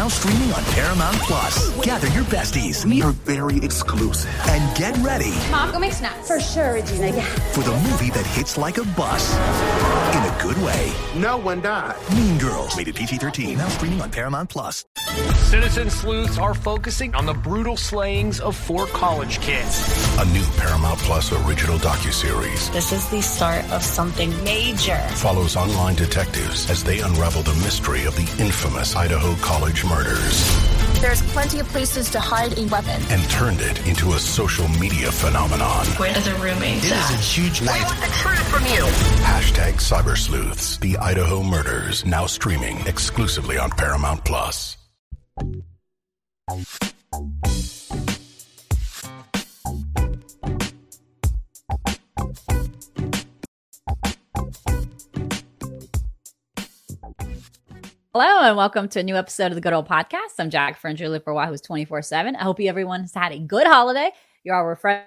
Now streaming on Paramount Plus. Gather your besties. We are very exclusive. And get ready. Mom, go make snacks. For sure, Regina, yeah. For the movie that hits like a bus. In a good way. No one died. Mean Girls. Rated PG 13. Now streaming on Paramount Plus. Citizen sleuths are focusing on the brutal slayings of four college kids. A new Paramount Plus original docuseries. This is the start of something major. Follows online detectives as they unravel the mystery of the infamous Idaho College murders. There's plenty of places to hide a weapon. And turned it into a social media phenomenon. Where are the roommates It is a huge night. I want the truth from you. Hashtag Cyber Sleuths. The Idaho Murders. Now streaming exclusively on Paramount Plus. Hello and welcome to a new episode of the Good Ole Podcast. I'm Jack Fringer, live for who's 24 7. I hope you everyone has had a good holiday. You're all refreshed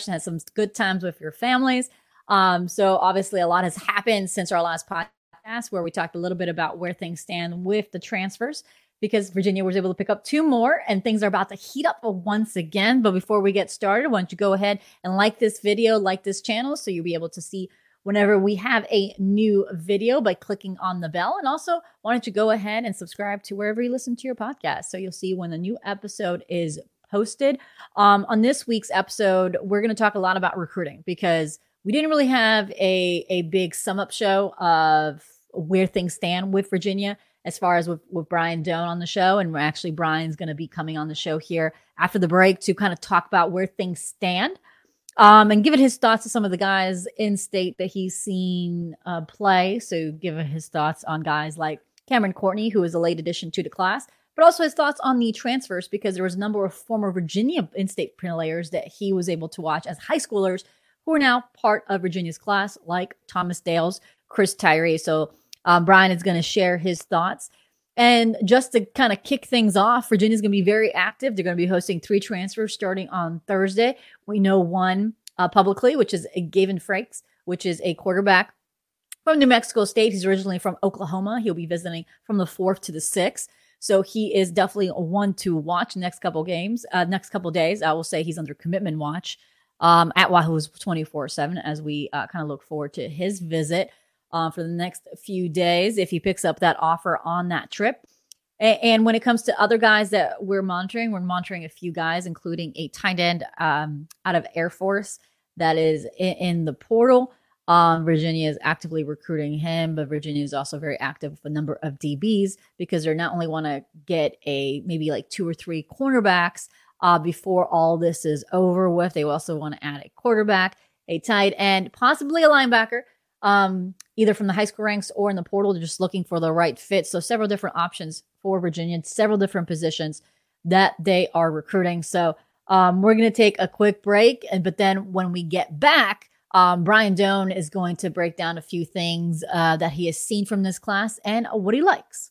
and had some good times with your families. Um, so obviously a lot has happened since our last podcast where we talked a little bit about where things stand with the transfers because Virginia was able to pick up two more and things are about to heat up once again. But before we get started, why don't you go ahead and like this video, like this channel so you'll be able to see whenever we have a new video by clicking on the bell. And also, why don't you go ahead and subscribe to wherever you listen to your podcast so you'll see when the new episode is posted. Um, on this week's episode, we're going to talk a lot about recruiting because we didn't really have a, a big sum up show of where things stand with Virginia as far as with, with Brian Dohn on the show. And actually, Brian's going to be coming on the show here after the break to kind of talk about where things stand um, and give it his thoughts to some of the guys in state that he's seen uh, play. So, give his thoughts on guys like Cameron Courtney, who is a late addition to the class, but also his thoughts on the transfers because there was a number of former Virginia in state players that he was able to watch as high schoolers who are now part of Virginia's class, like Thomas Dales, Chris Tyree. So, um, Brian is going to share his thoughts. And just to kind of kick things off, Virginia's going to be very active. They're going to be hosting three transfers starting on Thursday. We know one uh, publicly, which is Gavin Frakes, which is a quarterback from New Mexico State. He's originally from Oklahoma. He'll be visiting from the fourth to the sixth. So he is definitely one to watch next couple games, uh, next couple days. I will say he's under commitment watch um, at Wahoo's 24 7 as we uh, kind of look forward to his visit uh, for the next few days if he picks up that offer on that trip. And when it comes to other guys that we're monitoring, we're monitoring a few guys, including a tight end um, out of Air Force that is in, in the portal. Um, Virginia is actively recruiting him, but Virginia is also very active with a number of DBs because they're not only want to get a maybe like two or three cornerbacks uh, before all this is over with. They also want to add a quarterback, a tight end, possibly a linebacker um, either from the high school ranks or in the portal. Just looking for the right fit. So several different options for Virginia, several different positions that they are recruiting. So um, we're going to take a quick break, and but then when we get back, um, Brian Dohn is going to break down a few things uh, that he has seen from this class and what he likes.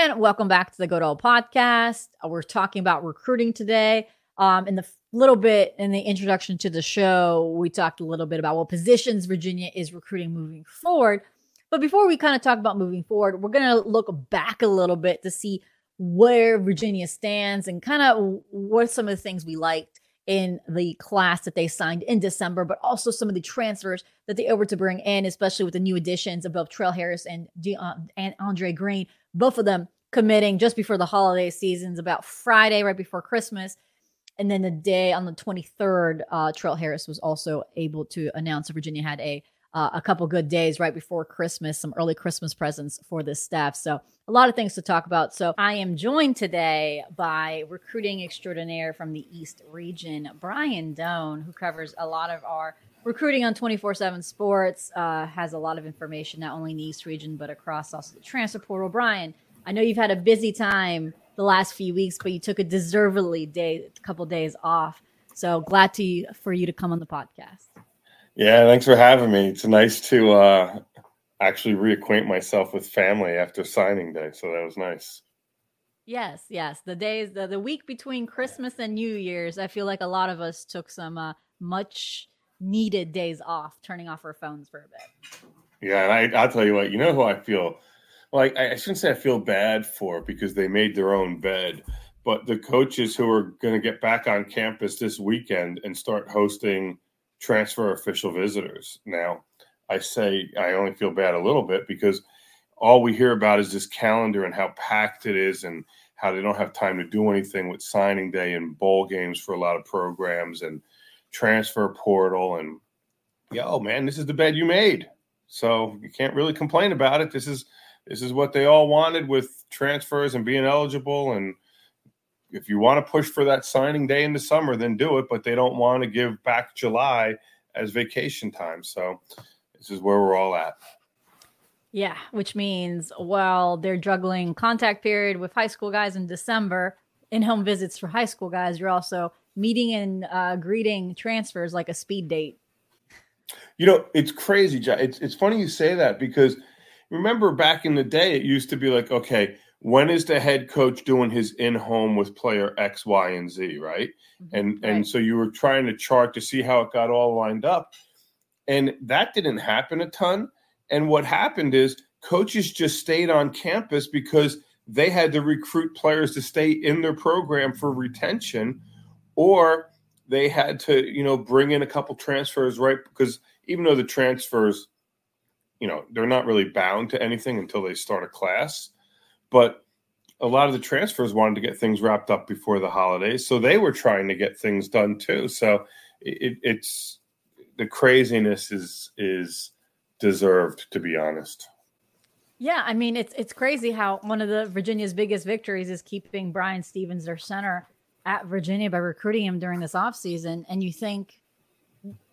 And welcome back to the Good Ole Podcast. Uh, We're talking about recruiting today. Um, in the little bit in the introduction to the show, we talked a little bit about what positions Virginia is recruiting moving forward. But before we kind of talk about moving forward, we're going to look back a little bit to see where Virginia stands and kind of what some of the things we liked in the class that they signed in December, but also some of the transfers that they were to bring in, especially with the new additions of both Trell Harris and, De- uh, and Andre Green, both of them committing just before the holiday seasons, about Friday, right before Christmas. And then the day on the 23rd, uh, Trell Harris was also able to announce that Virginia had a uh, a couple good days right before Christmas, some early Christmas presents for this staff. So, a lot of things to talk about. So, I am joined today by recruiting extraordinaire from the East region, Brian Dohn, who covers a lot of our recruiting on 24 7 sports, uh, has a lot of information not only in the East region, but across also the transfer portal. Brian, I know you've had a busy time the last few weeks, but you took a deservedly day, a couple days off. So glad to for you to come on the podcast. Yeah, thanks for having me. It's nice to uh, actually reacquaint myself with family after signing day. So that was nice. Yes, yes. The days, the, the week between Christmas and New Year's, I feel like a lot of us took some uh, much needed days off, turning off our phones for a bit. Yeah, and I, I'll tell you what, you know who I feel like I, I shouldn't say I feel bad for because they made their own bed, but the coaches who are going to get back on campus this weekend and start hosting transfer official visitors. Now, I say I only feel bad a little bit because all we hear about is this calendar and how packed it is and how they don't have time to do anything with signing day and bowl games for a lot of programs and transfer portal and yo man this is the bed you made so you can't really complain about it this is this is what they all wanted with transfers and being eligible. And if you want to push for that signing day in the summer, then do it. But they don't want to give back July as vacation time. So this is where we're all at. Yeah, which means while they're juggling contact period with high school guys in December, in home visits for high school guys, you're also meeting and uh, greeting transfers like a speed date. You know, it's crazy, Jack. It's it's funny you say that because remember back in the day, it used to be like, okay, when is the head coach doing his in home with player X, Y, and Z, right? Mm-hmm. And right. and so you were trying to chart to see how it got all lined up, and that didn't happen a ton. And what happened is coaches just stayed on campus because they had to recruit players to stay in their program for retention, or they had to, you know, bring in a couple transfers, right? Because even though the transfers you know they're not really bound to anything until they start a class but a lot of the transfers wanted to get things wrapped up before the holidays so they were trying to get things done too. So it, it's the craziness is is deserved to be honest. Yeah i mean it's it's crazy how one of the virginia's biggest victories is keeping brian stevens their center at virginia by recruiting him during this offseason. And you think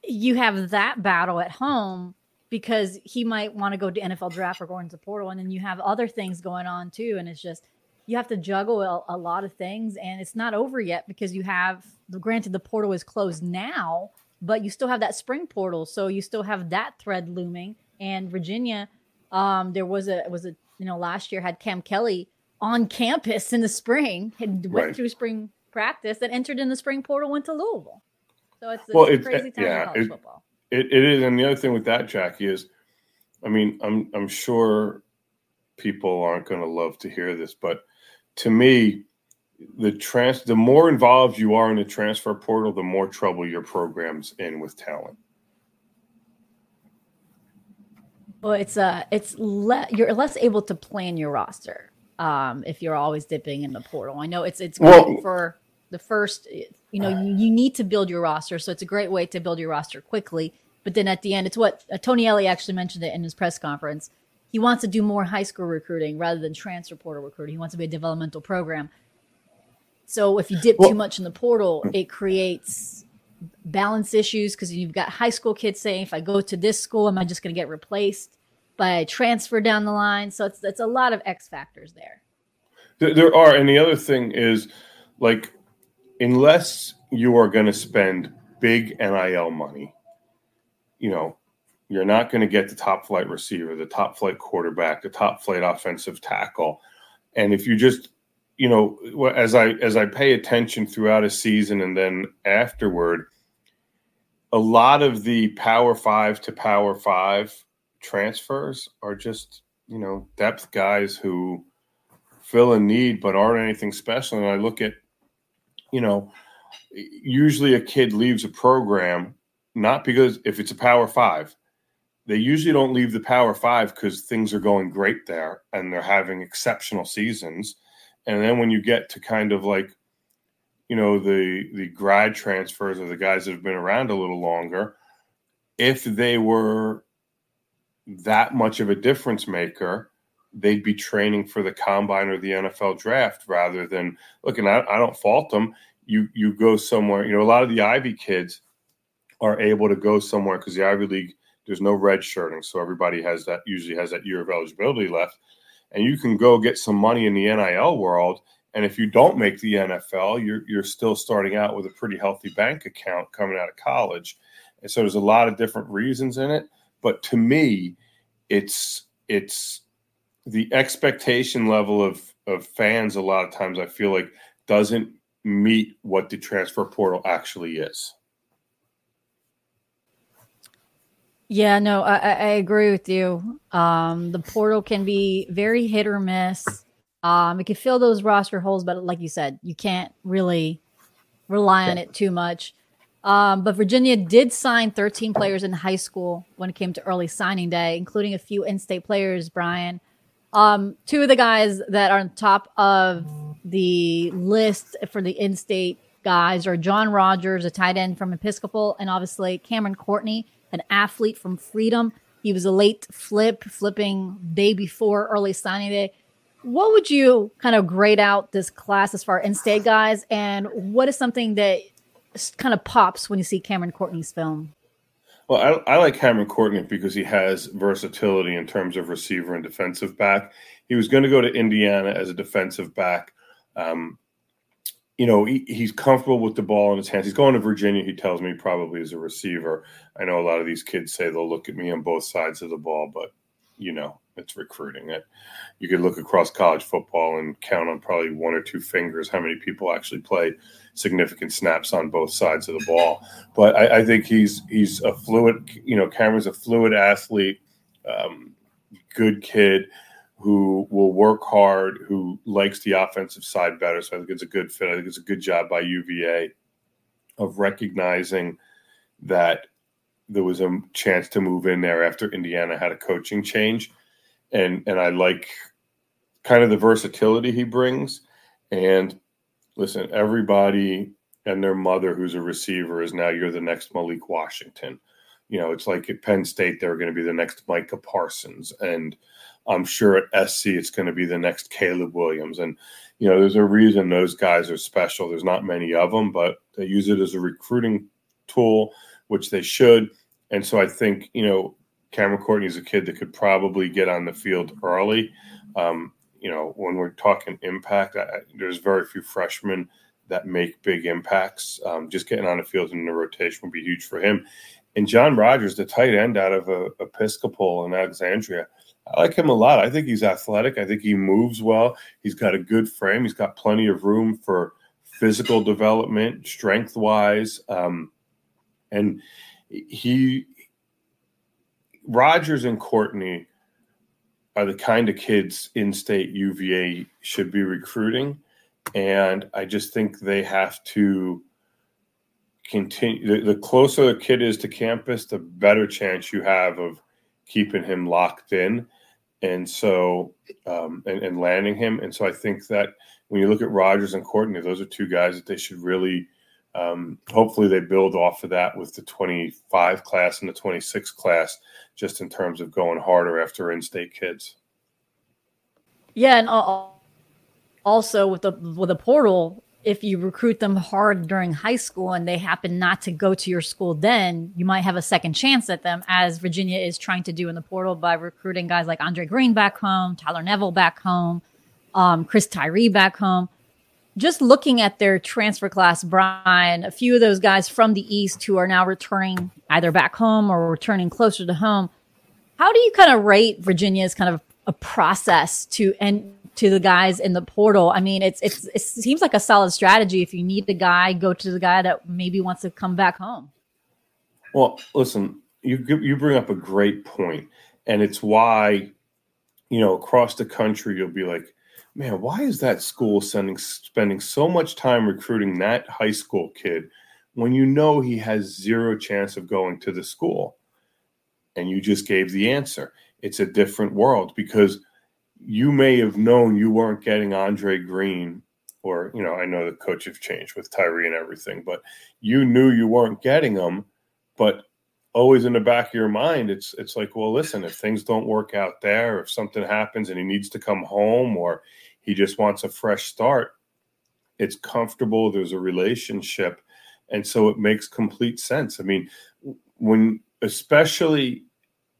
you have that battle at home because he might want to go to NFL draft or go into portal, and then you have other things going on too, and it's just you have to juggle a, a lot of things, and it's not over yet because you have. Granted, the portal is closed now, but you still have that spring portal, so you still have that thread looming. And Virginia, um, there was a was a you know last year had Cam Kelly on campus in the spring, went right. through spring practice, and entered in the spring portal, went to Louisville. So it's, it's well, a crazy time yeah, in college football it, it is, and the other thing with that, Jackie, is, I mean, I'm I'm sure people aren't going to love to hear this, but to me, the trans the more involved you are in the transfer portal, the more trouble your program's in with talent. Well, it's uh it's le- you're less able to plan your roster um if you're always dipping in the portal. I know it's it's well, for the first you know you, you need to build your roster so it's a great way to build your roster quickly. But then at the end it's what uh, tony elliott actually mentioned it in his press conference. He wants to do more high school recruiting rather than transfer portal recruiting. He wants to be a developmental program. So if you dip well, too much in the portal it creates balance issues because you've got high school kids saying if i go to this school am i just going to get replaced by a transfer down the line? So it's, it's a lot of x factors there there are and the other thing is like unless you are going to spend big NIL money, you know, you're not going to get the top flight receiver, the top flight quarterback, the top flight offensive tackle. And if you just, you know, as I as I pay attention throughout a season and then afterward, a lot of the power 5 to power 5 transfers are just, you know, depth guys who fill a need but aren't anything special. And I look at, you know, usually a kid leaves a program not because if it's a power five, they usually don't leave the power five because things are going great there and they're having exceptional seasons. And then when you get to kind of like, you know, the the grad transfers or the guys that have been around a little longer, if they were that much of a difference maker, they'd be training for the combine or the NFL draft rather than looking. I, I don't fault them. You you go somewhere. You know, a lot of the Ivy kids are able to go somewhere because the Ivy League there's no red shirting, so everybody has that usually has that year of eligibility left, and you can go get some money in the NIL world. And if you don't make the NFL, you're you're still starting out with a pretty healthy bank account coming out of college. And so there's a lot of different reasons in it. But to me, it's it's the expectation level of of fans a lot of times I feel like doesn't meet what the transfer portal actually is. Yeah, no, I, I agree with you. Um, the portal can be very hit or miss. Um, it can fill those roster holes, but like you said, you can't really rely on it too much. Um, but Virginia did sign 13 players in high school when it came to early signing day, including a few in-state players. Brian, um, two of the guys that are on top of the list for the in-state guys are John Rogers, a tight end from Episcopal, and obviously Cameron Courtney, an athlete from Freedom. He was a late flip, flipping day before early signing day. What would you kind of grade out this class as far as in-state guys, and what is something that kind of pops when you see Cameron Courtney's film? Well, I, I, like Cameron Courtney because he has versatility in terms of receiver and defensive back. He was going to go to Indiana as a defensive back. Um, you know, he, he's comfortable with the ball in his hands. He's going to Virginia, he tells me, probably as a receiver. I know a lot of these kids say they'll look at me on both sides of the ball, but, you know, it's recruiting. It you could look across college football and count on probably one or two fingers how many people actually play significant snaps on both sides of the ball. But I, I think he's he's a fluid. You know, Cameron's a fluid athlete, um, good kid who will work hard, who likes the offensive side better. So I think it's a good fit. I think it's a good job by UVA of recognizing that there was a chance to move in there after Indiana had a coaching change and and I like kind of the versatility he brings. And listen, everybody and their mother who's a receiver is now you're the next Malik Washington. You know, it's like at Penn State they're going to be the next Micah Parsons, and I'm sure at SC it's going to be the next Caleb Williams. And you know, there's a reason those guys are special. There's not many of them, but they use it as a recruiting tool, which they should. And so I think you know Cameron Courtney is a kid that could probably get on the field early. Um, you know, when we're talking impact, I, there's very few freshmen that make big impacts. Um, just getting on the field in the rotation would be huge for him. And John Rogers, the tight end out of uh, Episcopal in Alexandria, I like him a lot. I think he's athletic. I think he moves well. He's got a good frame. He's got plenty of room for physical development, strength wise. Um, and he Rogers and Courtney are the kind of kids in state UVA should be recruiting. And I just think they have to continue. The, the closer the kid is to campus, the better chance you have of keeping him locked in. And so, um, and, and landing him. And so I think that when you look at Rogers and Courtney, those are two guys that they should really um, hopefully, they build off of that with the 25 class and the 26 class, just in terms of going harder after in-state kids. Yeah, and also with the with the portal, if you recruit them hard during high school and they happen not to go to your school, then you might have a second chance at them, as Virginia is trying to do in the portal by recruiting guys like Andre Green back home, Tyler Neville back home, um, Chris Tyree back home just looking at their transfer class, Brian, a few of those guys from the East who are now returning either back home or returning closer to home. How do you kind of rate Virginia's kind of a process to and to the guys in the portal? I mean, it's it's it seems like a solid strategy. If you need the guy, go to the guy that maybe wants to come back home. Well, listen, you you bring up a great point, and it's why you know across the country you'll be like man, why is that school sending spending so much time recruiting that high school kid when you know he has zero chance of going to the school? And you just gave the answer. It's a different world because you may have known you weren't getting Andre Green, or you know, I know the coach have changed with Tyree and everything, but you knew you weren't getting him. But always in the back of your mind, it's it's like, well, listen, if things don't work out there, if something happens and he needs to come home, or he just wants a fresh start, it's comfortable. There's a relationship, and so it makes complete sense. I mean, when especially,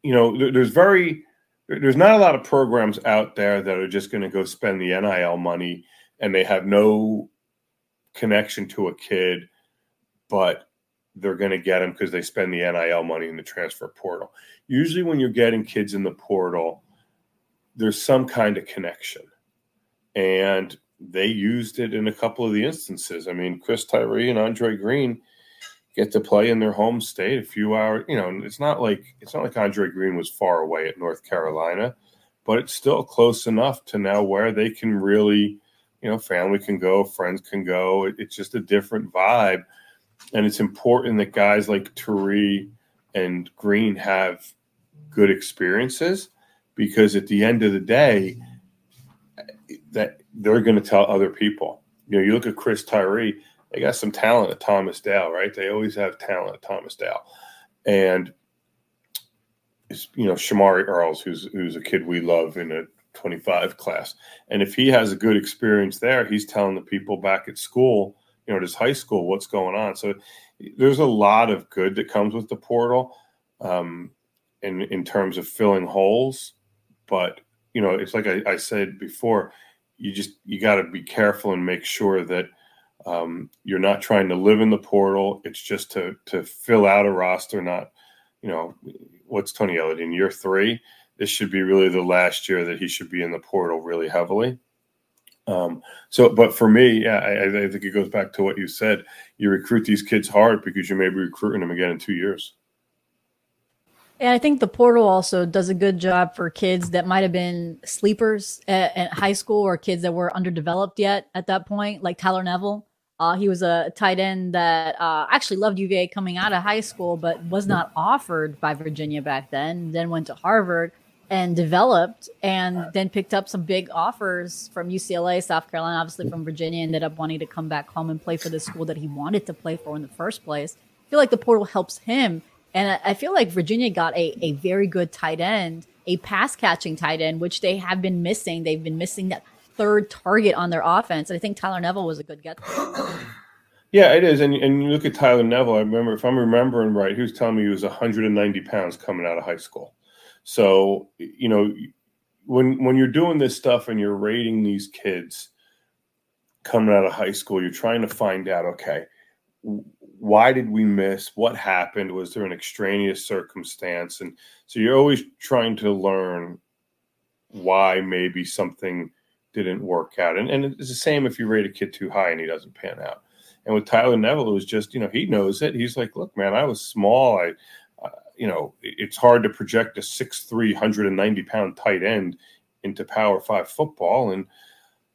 you know, there's very there's not a lot of programs out there that are just going to go spend the NIL money and they have no connection to a kid, but they're going to get them because they spend the NIL money in the transfer portal. Usually, when you're getting kids in the portal, there's some kind of connection. And they used it in a couple of the instances. I mean, Chris Tyree and Andre Green get to play in their home state a few hours. You know, it's not like it's not like Andre Green was far away at North Carolina, but it's still close enough to now where they can really, you know, family can go, friends can go. It, it's just a different vibe, and it's important that guys like Tyree and Green have good experiences because at the end of the day, that they're going to tell other people. You know, you look at Chris Tyree they got some talent at Thomas Dale, right? They always have talent at Thomas Dale, and you know Shamari Earls, who's who's a kid we love in a 25 class, and if he has a good experience there, he's telling the people back at school, you know, his high school, what's going on. So there's a lot of good that comes with the portal, um, in in terms of filling holes, but you know, it's like I, I said before, you just you got to be careful and make sure that um, you're not trying to live in the portal. It's just to to fill out a roster. Not, you know, what's Tony Elliott in year three? This should be really the last year that he should be in the portal really heavily. Um, so, but for me, yeah, I, I, think it goes back to what you said. You recruit these kids hard because you may be recruiting them again in two years. And I think the portal also does a good job for kids that might have been sleepers at, at, high school or kids that were underdeveloped yet at that point, like Tyler Neville. Uh, he was a tight end that uh, actually loved UVA coming out of high school, but was not offered by Virginia back then. Then went to Harvard and developed, and then picked up some big offers from UCLA, South Carolina, obviously from Virginia. Ended up wanting to come back home and play for the school that he wanted to play for in the first place. I feel like the portal helps him, and I feel like Virginia got a a very good tight end, a pass catching tight end, which they have been missing. They've been missing that third target on their offense. And I think Tyler Neville was a good get. Yeah, it is. And, and you look at Tyler Neville, I remember, if I'm remembering right, he was telling me he was 190 pounds coming out of high school. So, you know, when when you're doing this stuff and you're rating these kids coming out of high school, you're trying to find out, okay, why did we miss? What happened? Was there an extraneous circumstance? And so you're always trying to learn why maybe something – didn't work out. And, and it's the same if you rate a kid too high and he doesn't pan out. And with Tyler Neville, it was just, you know, he knows it. He's like, look, man, I was small. I, you know, it's hard to project a 6'3, 190 pound tight end into Power Five football. And,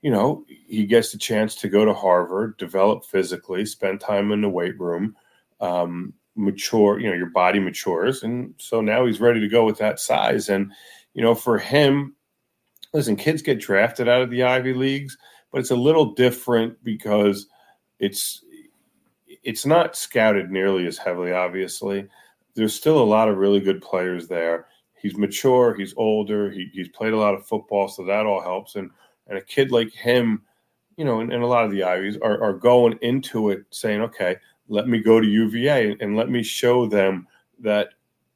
you know, he gets the chance to go to Harvard, develop physically, spend time in the weight room, um, mature, you know, your body matures. And so now he's ready to go with that size. And, you know, for him, listen, kids get drafted out of the Ivy Leagues, but it's a little different because it's it's not scouted nearly as heavily, obviously. There's still a lot of really good players there. He's mature, he's older, he, he's played a lot of football, so that all helps. And and a kid like him, you know, and, and a lot of the Ivies are, are going into it saying, okay, let me go to UVA and let me show them that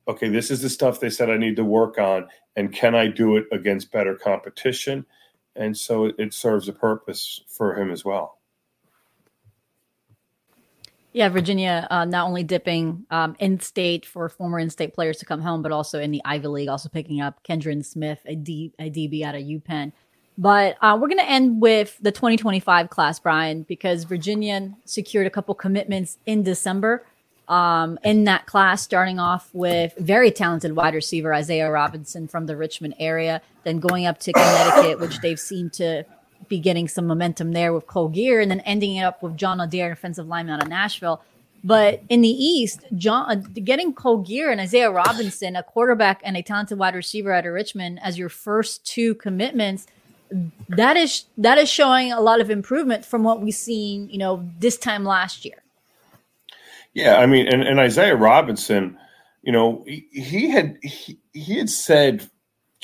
okay, this is the stuff they said I need to work on, and can I do it against better competition? And so it, it serves a purpose for him as well. Yeah, Virginia uh, not only dipping um, in state for former in state players to come home, but also in the Ivy League, also picking up Kendron Smith, a, D, a DB out of UPenn. But uh, we're going to end with the 2025 class, Brian, because Virginia secured a couple commitments in December um, in that class, starting off with very talented wide receiver Isaiah Robinson from the Richmond area, then going up to Connecticut, which they've seemed to be getting some momentum there with Cole Gear and then ending it up with John Adair, offensive lineman out of Nashville. But in the East, John uh, getting Cole Gear and Isaiah Robinson, a quarterback and a talented wide receiver out of Richmond, as your first two commitments, that is that is showing a lot of improvement from what we've seen, you know, this time last year. Yeah, I mean, and, and Isaiah Robinson, you know, he, he had he, he had said,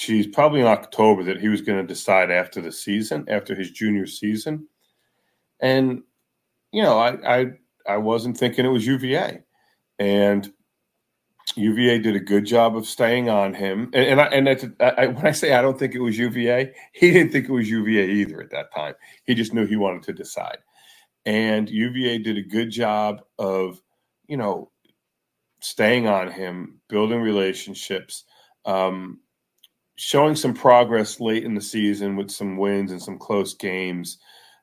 geez, probably in October that he was going to decide after the season, after his junior season, and you know, I I I wasn't thinking it was UVA, and UVA did a good job of staying on him. And, and I and I, when I say I don't think it was UVA, he didn't think it was UVA either at that time. He just knew he wanted to decide, and UVA did a good job of, you know, staying on him, building relationships. Um, showing some progress late in the season with some wins and some close games.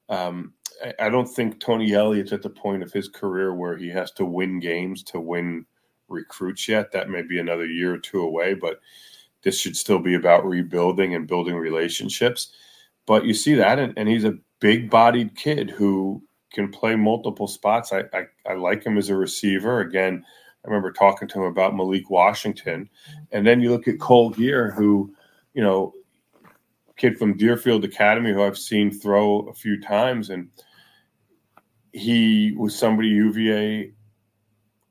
Um, I, don't think Tony Elliott's at the point of his career where he has to win games to win recruits yet. That may be another year or two away, but this should still be about rebuilding and building relationships. But you see that, and, and he's a big bodied kid who can play multiple spots. I, I, I like him as a receiver. Again, I remember talking to him about Malik Washington. And then you look at Cole Gear, who, you know, kid from Deerfield Academy who I've seen throw a few times. And he was somebody UVA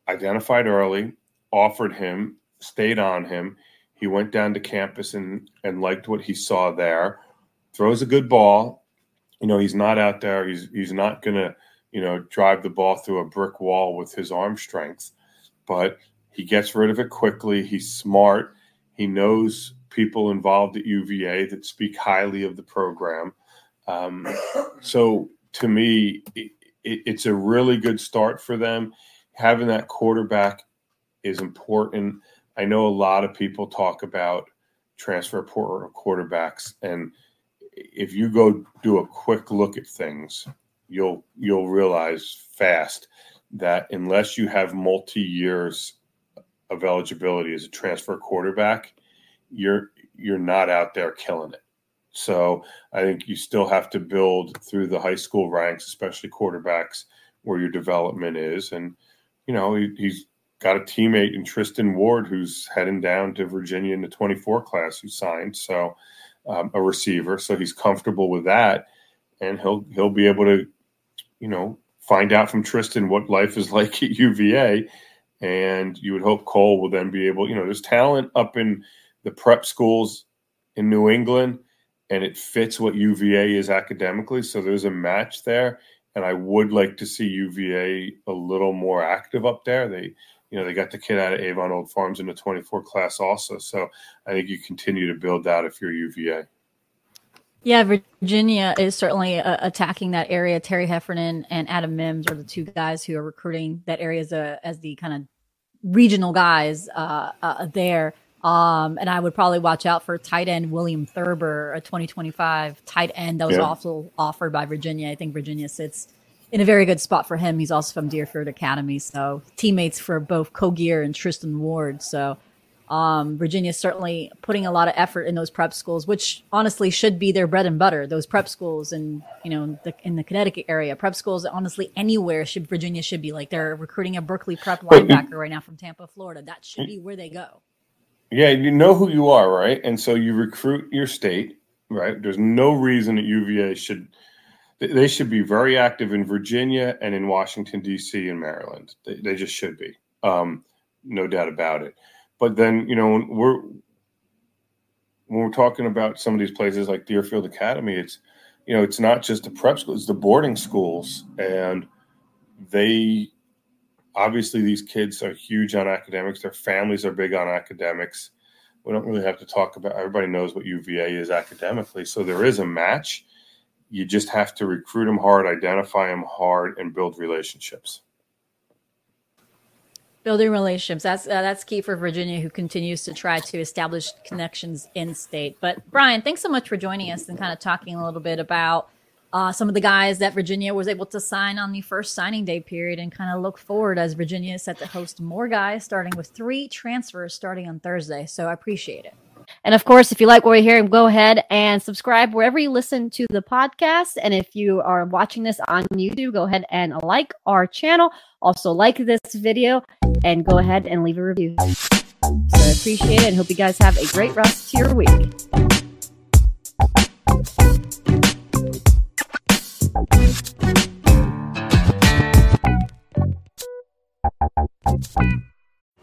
identified early, offered him, stayed on him. He went down to campus and and liked what he saw there. Throws a good ball. You know, he's not out there. He's he's not gonna, you know, drive the ball through a brick wall with his arm strength, but he gets rid of it quickly. He's smart. He knows people involved at UVA that speak highly of the program. Um, so to me, it, it, it's a really good start for them having that quarterback is important. I know a lot of people talk about transfer portal quarterbacks, and if you go do a quick look at things, you'll you'll realize fast that unless you have multi years of eligibility as a transfer quarterback, you're you're not out there killing it. So I think you still have to build through the high school ranks, especially quarterbacks, where your development is, and you know, he, he's got a teammate in Tristan Ward who's heading down to Virginia in the 24 class who signed. So um, a receiver. So he's comfortable with that. And he'll he'll be able to, you know, find out from Tristan what life is like at UVA. And you would hope Cole will then be able, you know, there's talent up in the prep schools in New England, and it fits what UVA is academically. So there's a match there and I would like to see UVA a little more active up there. They, you know, they got the kid out of Avon Old Farms in the 24 class also. So I think you continue to build that if you're UVA. Yeah, Virginia is certainly uh, attacking that area. Terry Heffernan and Adam Mims are the two guys who are recruiting that area as, a, as the kind of regional guys uh, uh, there. Um, and I would probably watch out for tight end William Thurber, a 2025 tight end that was yeah. also offered by Virginia. I think Virginia sits in a very good spot for him. He's also from Deerfield Academy, so teammates for both Cole Gear and Tristan Ward. So um, Virginia is certainly putting a lot of effort in those prep schools, which honestly should be their bread and butter. Those prep schools, and you know, the, in the Connecticut area, prep schools, honestly, anywhere should Virginia should be like they're recruiting a Berkeley prep linebacker right now from Tampa, Florida. That should be where they go. Yeah, you know who you are, right? And so you recruit your state, right? There's no reason that UVA should they should be very active in Virginia and in Washington D.C. and Maryland. They, they just should be, um, no doubt about it. But then you know when we're when we're talking about some of these places like Deerfield Academy, it's you know it's not just the prep schools, it's the boarding schools, and they obviously these kids are huge on academics. Their families are big on academics. We don't really have to talk about. Everybody knows what UVA is academically, so there is a match. You just have to recruit them hard, identify them hard, and build relationships. Building relationships that's uh, that's key for Virginia, who continues to try to establish connections in state. But Brian, thanks so much for joining us and kind of talking a little bit about uh, some of the guys that Virginia was able to sign on the first signing day period and kind of look forward as Virginia is set to host more guys, starting with three transfers starting on Thursday. So I appreciate it. And of course, if you like what we're hearing, go ahead and subscribe wherever you listen to the podcast. And if you are watching this on YouTube, go ahead and like our channel. Also, like this video and go ahead and leave a review. So I appreciate it and hope you guys have a great rest to your week.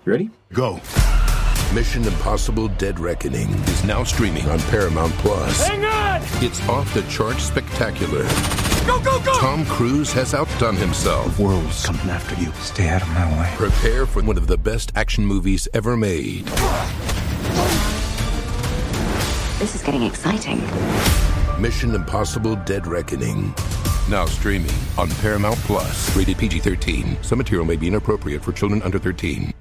Ready? Go. Mission Impossible Dead Reckoning is now streaming on Paramount Plus. Hang on! It's off the chart spectacular. Go, go, go! Tom Cruise has outdone himself. The world's coming after you. Stay out of my way. Prepare for one of the best action movies ever made. This is getting exciting. Mission Impossible Dead Reckoning. Now streaming on Paramount Plus. Rated PG 13. Some material may be inappropriate for children under 13.